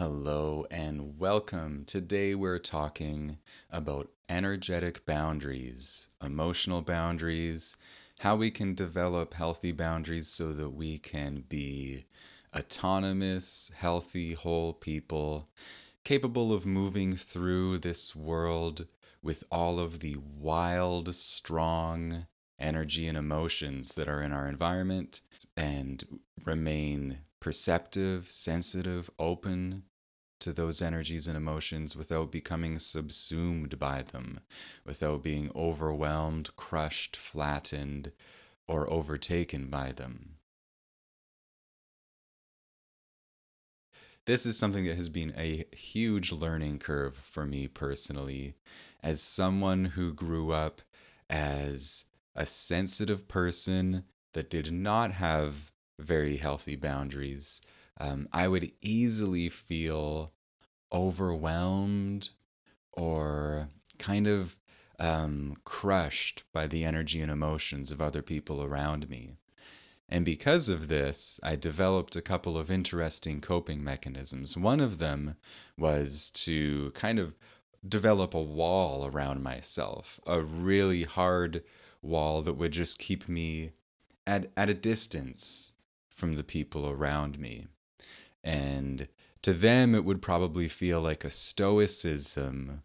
Hello and welcome. Today we're talking about energetic boundaries, emotional boundaries, how we can develop healthy boundaries so that we can be autonomous, healthy, whole people, capable of moving through this world with all of the wild, strong energy and emotions that are in our environment and remain perceptive, sensitive, open to those energies and emotions without becoming subsumed by them, without being overwhelmed, crushed, flattened, or overtaken by them. This is something that has been a huge learning curve for me personally, as someone who grew up as a sensitive person that did not have very healthy boundaries um, I would easily feel overwhelmed or kind of um, crushed by the energy and emotions of other people around me. And because of this, I developed a couple of interesting coping mechanisms. One of them was to kind of develop a wall around myself, a really hard wall that would just keep me at, at a distance from the people around me. And to them, it would probably feel like a stoicism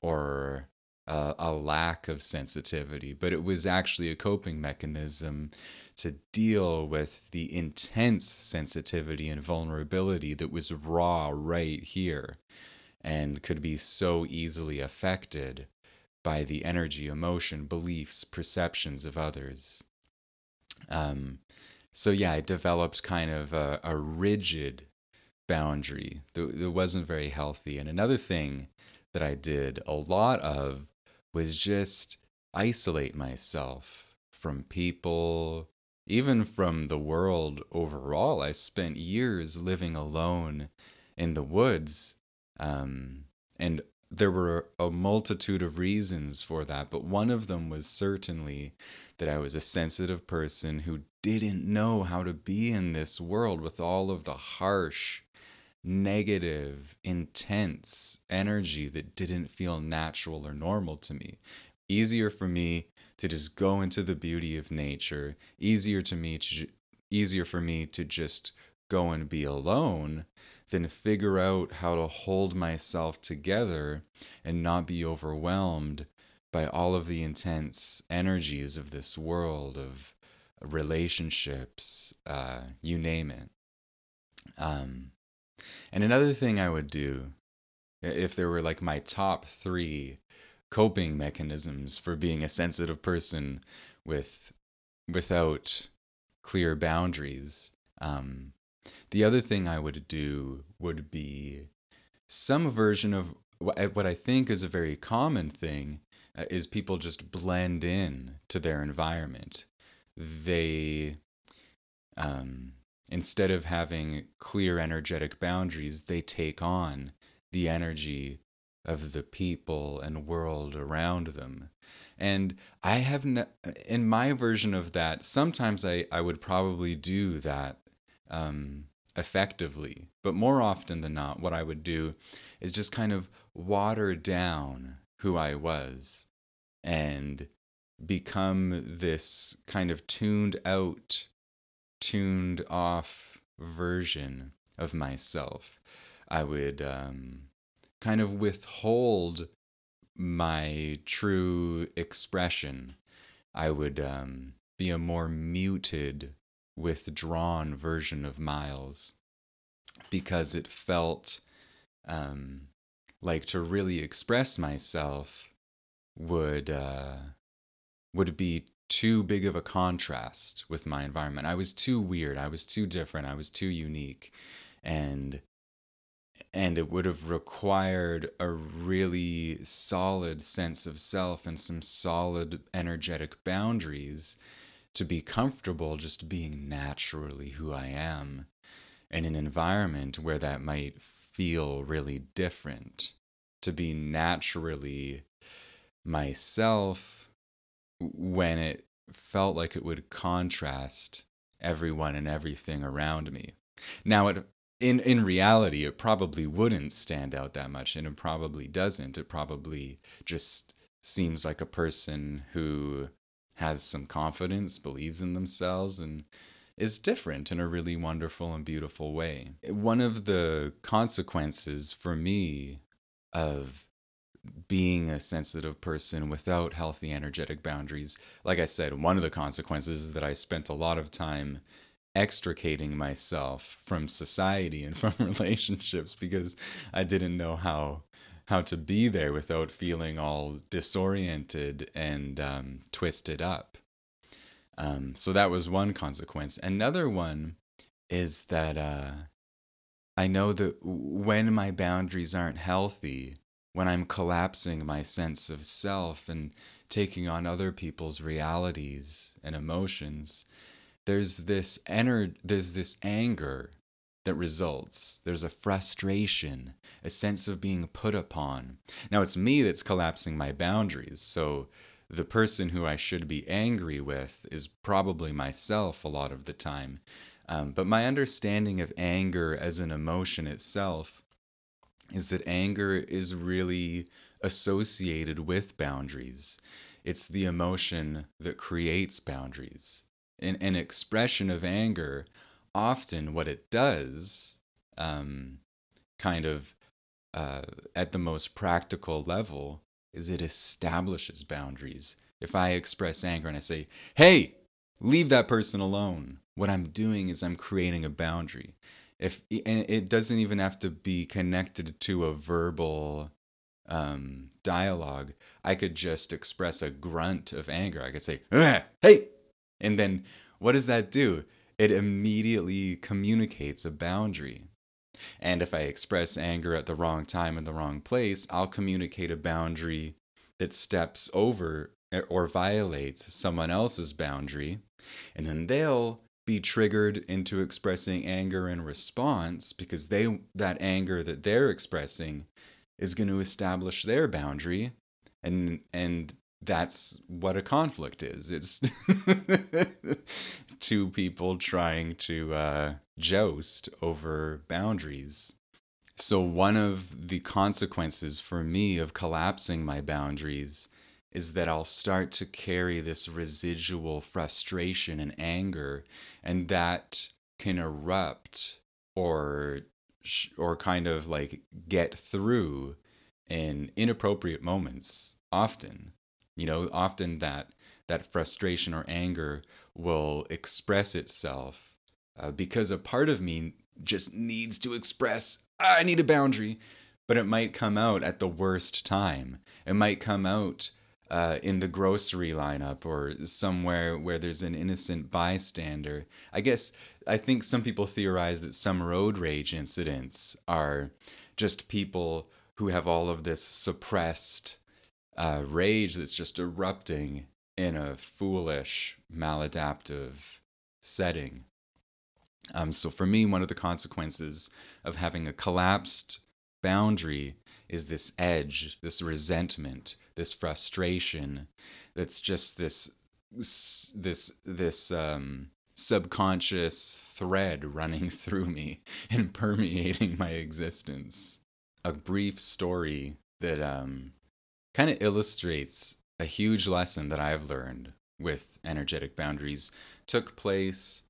or a, a, lack of sensitivity, but it was actually a coping mechanism to deal with the intense sensitivity and vulnerability that was raw right here and could be so easily affected by the energy, emotion, beliefs, perceptions of others. Um, so yeah, I developed kind of a, a rigid boundary that, that wasn't very healthy. And another thing that I did a lot of was just isolate myself from people, even from the world overall. I spent years living alone in the woods. Um, and there were a multitude of reasons for that, but one of them was certainly that I was a sensitive person who didn't know how to be in this world with all of the harsh, negative, intense energy that didn't feel natural or normal to me. Easier for me to just go into the beauty of nature, easier to me to easier for me to just go and be alone than figure out how to hold myself together and not be overwhelmed by all of the intense energies of this world of relationships, uh, you name it. Um, and another thing I would do, if there were like my top three coping mechanisms for being a sensitive person with without clear boundaries, um, the other thing I would do would be some version of what I think is a very common thing uh, is people just blend in to their environment. They, um, instead of having clear energetic boundaries, they take on the energy of the people and world around them. And I have, no, in my version of that, sometimes I, I would probably do that um, effectively. But more often than not, what I would do is just kind of water down who I was and become this kind of tuned out, tuned off version of myself. I would um, kind of withhold my true expression. I would um, be a more muted withdrawn version of Miles because it felt um, like to really express myself would uh, would be too big of a contrast with my environment. I was too weird. I was too different. I was too unique, and and it would have required a really solid sense of self and some solid energetic boundaries to be comfortable just being naturally who I am in an environment where that might feel really different. To be naturally myself when it felt like it would contrast everyone and everything around me. Now, it in in reality it probably wouldn't stand out that much and it probably doesn't it probably just seems like a person who has some confidence believes in themselves and is different in a really wonderful and beautiful way. One of the consequences for me of being a sensitive person without healthy energetic boundaries like i said one of the consequences is that i spent a lot of time extricating myself from society and from relationships because I didn't know how how to be there without feeling all disoriented and um, twisted up. Um, so that was one consequence. Another one is that uh, I know that when my boundaries aren't healthy, when I'm collapsing my sense of self and taking on other people's realities and emotions, there's this ener- there's this anger that results. There's a frustration, a sense of being put upon. Now it's me that's collapsing my boundaries. So the person who I should be angry with is probably myself a lot of the time. Um, but my understanding of anger as an emotion itself is that anger is really associated with boundaries. It's the emotion that creates boundaries an, an expression of anger, often what it does, um, kind of uh, at the most practical level, is it establishes boundaries. If I express anger and I say, hey, leave that person alone, what I'm doing is I'm creating a boundary. If and it doesn't even have to be connected to a verbal um, dialogue. I could just express a grunt of anger. I could say, "Hey, and then what does that do? It immediately communicates a boundary. And if I express anger at the wrong time in the wrong place, I'll communicate a boundary that steps over or violates someone else's boundary. And then they'll be triggered into expressing anger in response because they that anger that they're expressing is going to establish their boundary and and that's what a conflict is. It's two people trying to uh, joust over boundaries. So, one of the consequences for me of collapsing my boundaries is that I'll start to carry this residual frustration and anger, and that can erupt or or kind of like get through in inappropriate moments often you know, often that that frustration or anger will express itself uh, because a part of me just needs to express ah, I need a boundary, but it might come out at the worst time. It might come out uh, in the grocery lineup or somewhere where there's an innocent bystander. I guess I think some people theorize that some road rage incidents are just people who have all of this suppressed uh, rage that's just erupting in a foolish, maladaptive setting. Um, so for me, one of the consequences of having a collapsed boundary is this edge, this resentment, this frustration. That's just this this this um, subconscious thread running through me and permeating my existence. A brief story that um, kind of illustrates a huge lesson that I've learned with energetic boundaries took place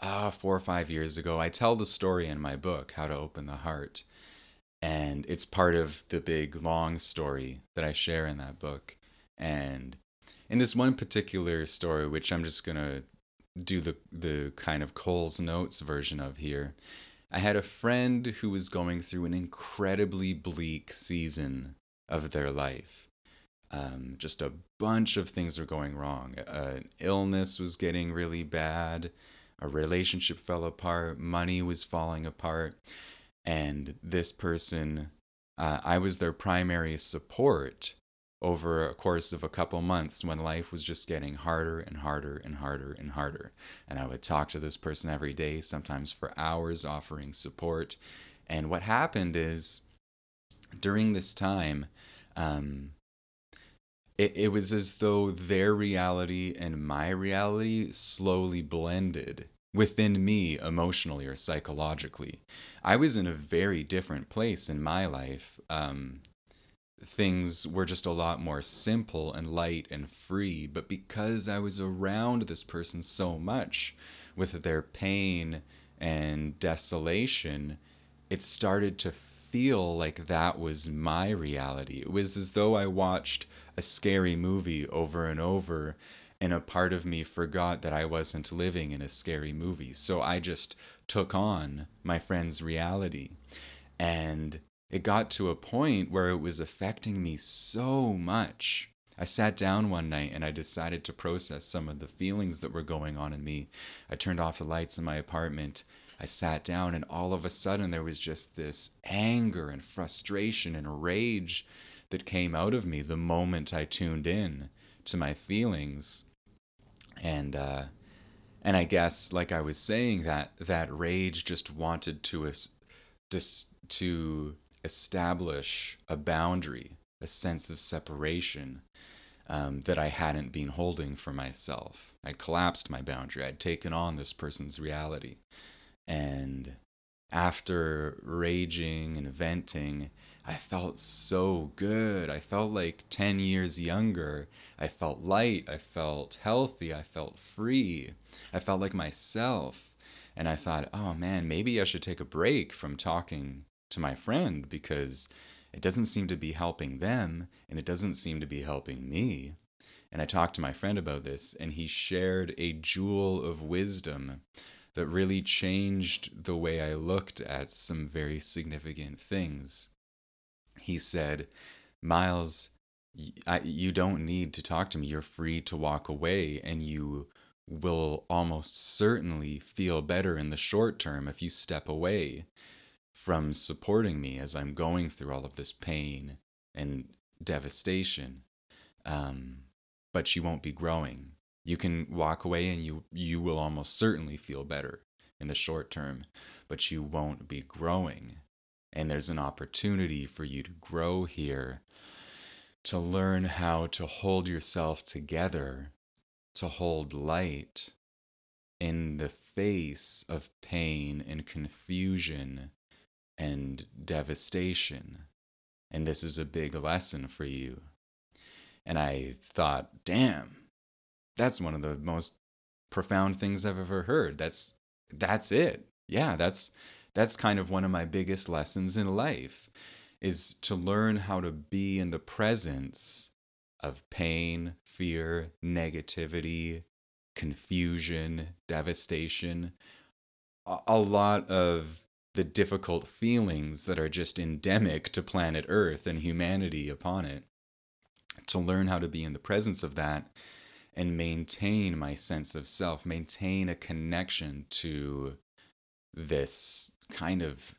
uh, four or five years ago. I tell the story in my book, How to Open the Heart. And it's part of the big long story that I share in that book. And in this one particular story, which I'm just going to do the, the kind of Cole's Notes version of here, I had a friend who was going through an incredibly bleak season of their life um, just a bunch of things were going wrong. Uh, illness was getting really bad. A relationship fell apart. Money was falling apart. And this person, uh, I was their primary support over a course of a couple months when life was just getting harder and harder and harder and harder. And I would talk to this person every day, sometimes for hours, offering support. And what happened is during this time, um, it, it was as though their reality and my reality slowly blended within me emotionally or psychologically. I was in a very different place in my life. Um, things were just a lot more simple and light and free. But because I was around this person so much with their pain and desolation, it started to feel like that was my reality. It was as though I watched a scary movie over and over, and a part of me forgot that I wasn't living in a scary movie. So I just took on my friend's reality. And it got to a point where it was affecting me so much. I sat down one night and I decided to process some of the feelings that were going on in me. I turned off the lights in my apartment. I sat down, and all of a sudden, there was just this anger and frustration and rage that came out of me the moment I tuned in to my feelings. And, uh, and I guess, like I was saying, that that rage just wanted to, just to establish a boundary, a sense of separation um, that I hadn't been holding for myself. I'd collapsed my boundary. I'd taken on this person's reality. And after raging and venting, I felt so good. I felt like 10 years younger. I felt light. I felt healthy. I felt free. I felt like myself. And I thought, oh man, maybe I should take a break from talking to my friend because it doesn't seem to be helping them and it doesn't seem to be helping me. And I talked to my friend about this, and he shared a jewel of wisdom that really changed the way I looked at some very significant things. He said, Miles, you don't need to talk to me. You're free to walk away, and you will almost certainly feel better in the short term if you step away from supporting me as I'm going through all of this pain and devastation. Um, but you won't be growing. You can walk away and you you will almost certainly feel better in the short term, but you won't be growing. And there's an opportunity for you to grow here to learn how to hold yourself together, to hold light in the face of pain and confusion and devastation. And this is a big lesson for you. And I thought, damn, that's one of the most profound things I've ever heard. That's that's it. Yeah, that's that's kind of one of my biggest lessons in life is to learn how to be in the presence of pain, fear, negativity, confusion, devastation, a lot of the difficult feelings that are just endemic to planet Earth and humanity upon it. To learn how to be in the presence of that and maintain my sense of self, maintain a connection to this kind of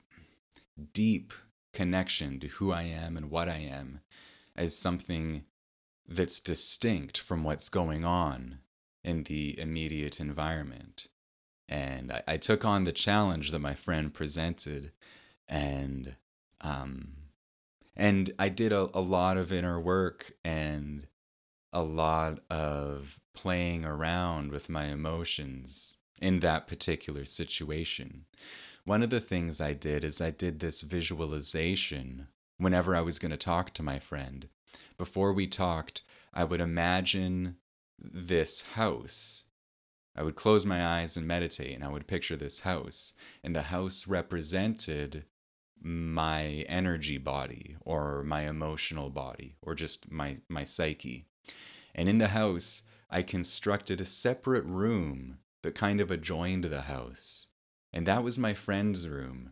deep connection to who I am and what I am as something that's distinct from what's going on in the immediate environment and I, I took on the challenge that my friend presented and um and I did a, a lot of inner work and a lot of playing around with my emotions in that particular situation. One of the things I did is I did this visualization whenever I was going to talk to my friend. Before we talked, I would imagine this house I would close my eyes and meditate, and I would picture this house. And the house represented my energy body or my emotional body or just my, my psyche. And in the house, I constructed a separate room that kind of adjoined the house. And that was my friend's room.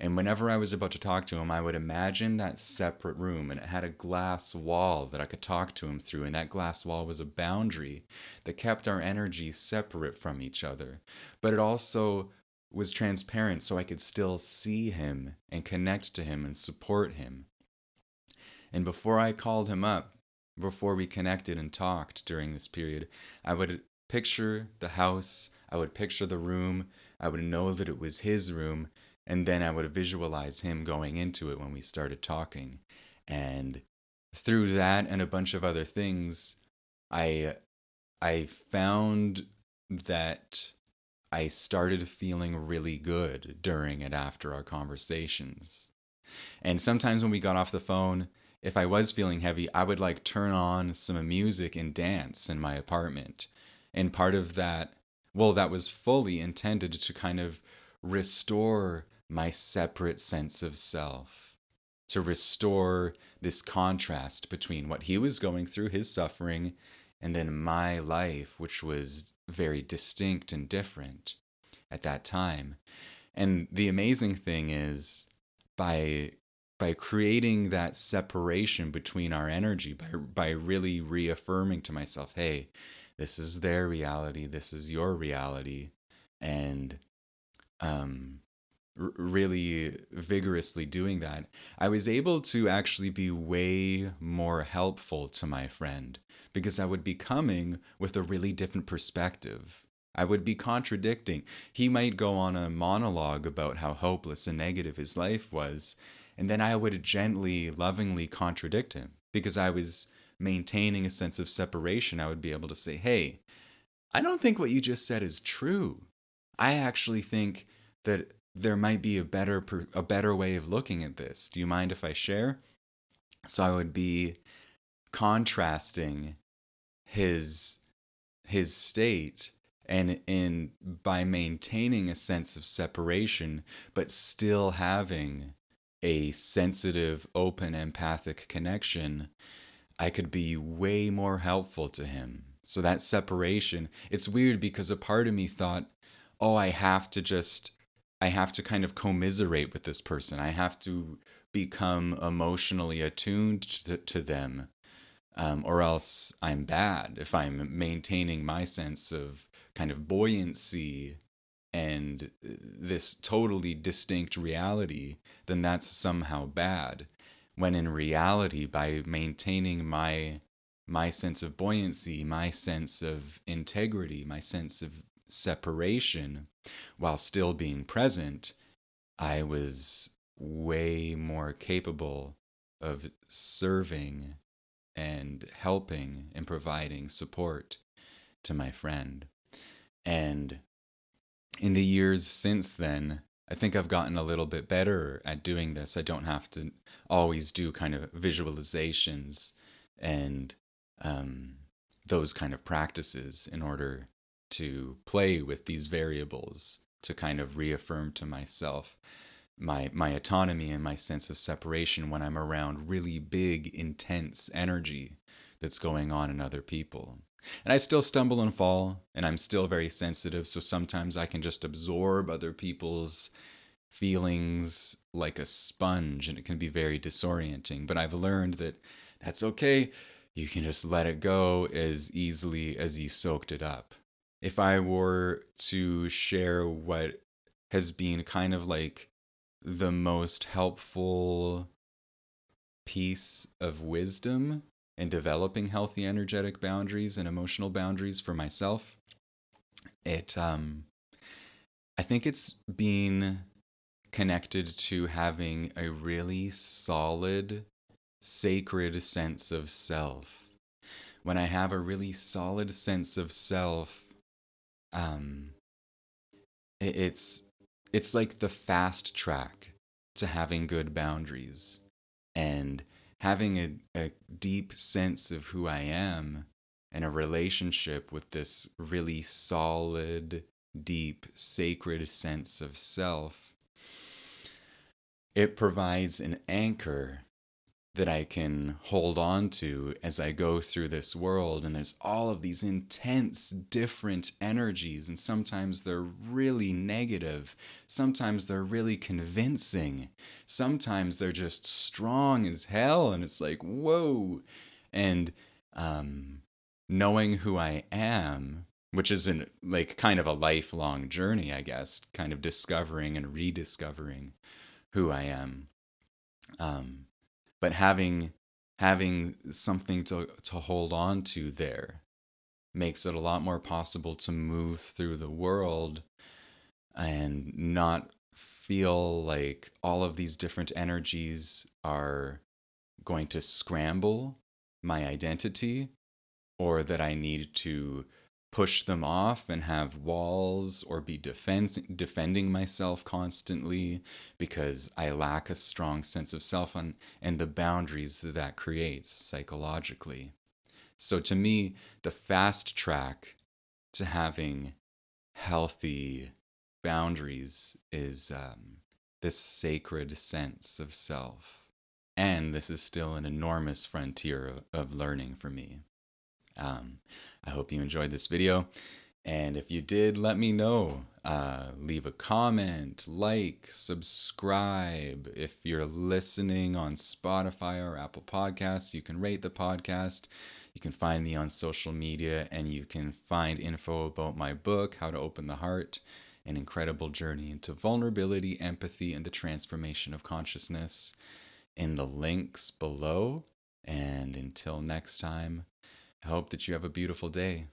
And whenever I was about to talk to him, I would imagine that separate room, and it had a glass wall that I could talk to him through. And that glass wall was a boundary that kept our energy separate from each other. But it also was transparent so I could still see him and connect to him and support him. And before I called him up, before we connected and talked during this period, I would picture the house, I would picture the room, I would know that it was his room, and then I would visualize him going into it when we started talking. And through that and a bunch of other things, I I found that I started feeling really good during and after our conversations. And sometimes when we got off the phone, if I was feeling heavy, I would like turn on some music and dance in my apartment. And part of that, well, that was fully intended to kind of restore my separate sense of self, to restore this contrast between what he was going through, his suffering, and then my life, which was very distinct and different at that time. And the amazing thing is by by creating that separation between our energy by by really reaffirming to myself hey this is their reality this is your reality and um r- really vigorously doing that i was able to actually be way more helpful to my friend because i would be coming with a really different perspective I would be contradicting. He might go on a monologue about how hopeless and negative his life was, and then I would gently, lovingly contradict him because I was maintaining a sense of separation. I would be able to say, hey, I don't think what you just said is true. I actually think that there might be a better a better way of looking at this. Do you mind if I share? So I would be contrasting his his state and in by maintaining a sense of separation but still having a sensitive, open, empathic connection, I could be way more helpful to him. So that separation, it's weird because a part of me thought, oh, I have to just, I have to kind of commiserate with this person. I have to become emotionally attuned to, to them, um, or else I'm bad if I'm maintaining my sense of kind of buoyancy and this totally distinct reality, then that's somehow bad. When in reality, by maintaining my my sense of buoyancy, my sense of integrity, my sense of separation, while still being present, I was way more capable of serving and helping and providing support to my friend. And in the years since then, I think I've gotten a little bit better at doing this. I don't have to always do kind of visualizations and um, those kind of practices in order to play with these variables to kind of reaffirm to myself my my autonomy and my sense of separation when I'm around really big intense energy that's going on in other people. And I still stumble and fall, and I'm still very sensitive. So sometimes I can just absorb other people's feelings like a sponge, and it can be very disorienting. But I've learned that that's okay. You can just let it go as easily as you soaked it up. If I were to share what has been kind of like the most helpful piece of wisdom in developing healthy energetic boundaries and emotional boundaries for myself. It um i think it's being connected to having a really solid sacred sense of self. When i have a really solid sense of self um it's it's like the fast track to having good boundaries. And having a, a deep sense of who I am and a relationship with this really solid, deep, sacred sense of self, it provides an anchor that I can hold on to as I go through this world. And there's all of these intense, different energies. And sometimes they're really negative. Sometimes they're really convincing. Sometimes they're just strong as hell. And it's like, whoa. And um, knowing who I am, which is an, like kind of a lifelong journey, I guess, kind of discovering and rediscovering who I am. Um, but having having something to to hold on to there makes it a lot more possible to move through the world and not feel like all of these different energies are going to scramble my identity or that I need to push them off and have walls or be defense, defending myself constantly because I lack a strong sense of self and, and the boundaries that that creates psychologically. So, to me, the fast track to having healthy boundaries is um, this sacred sense of self. And this is still an enormous frontier of, of learning for me. Um, I hope you enjoyed this video. And if you did, let me know. Uh, leave a comment, like, subscribe. If you're listening on Spotify or Apple Podcasts, you can rate the podcast. You can find me on social media and you can find info about my book, How to Open the Heart An Incredible Journey into Vulnerability, Empathy, and the Transformation of Consciousness in the links below. And until next time, I hope that you have a beautiful day.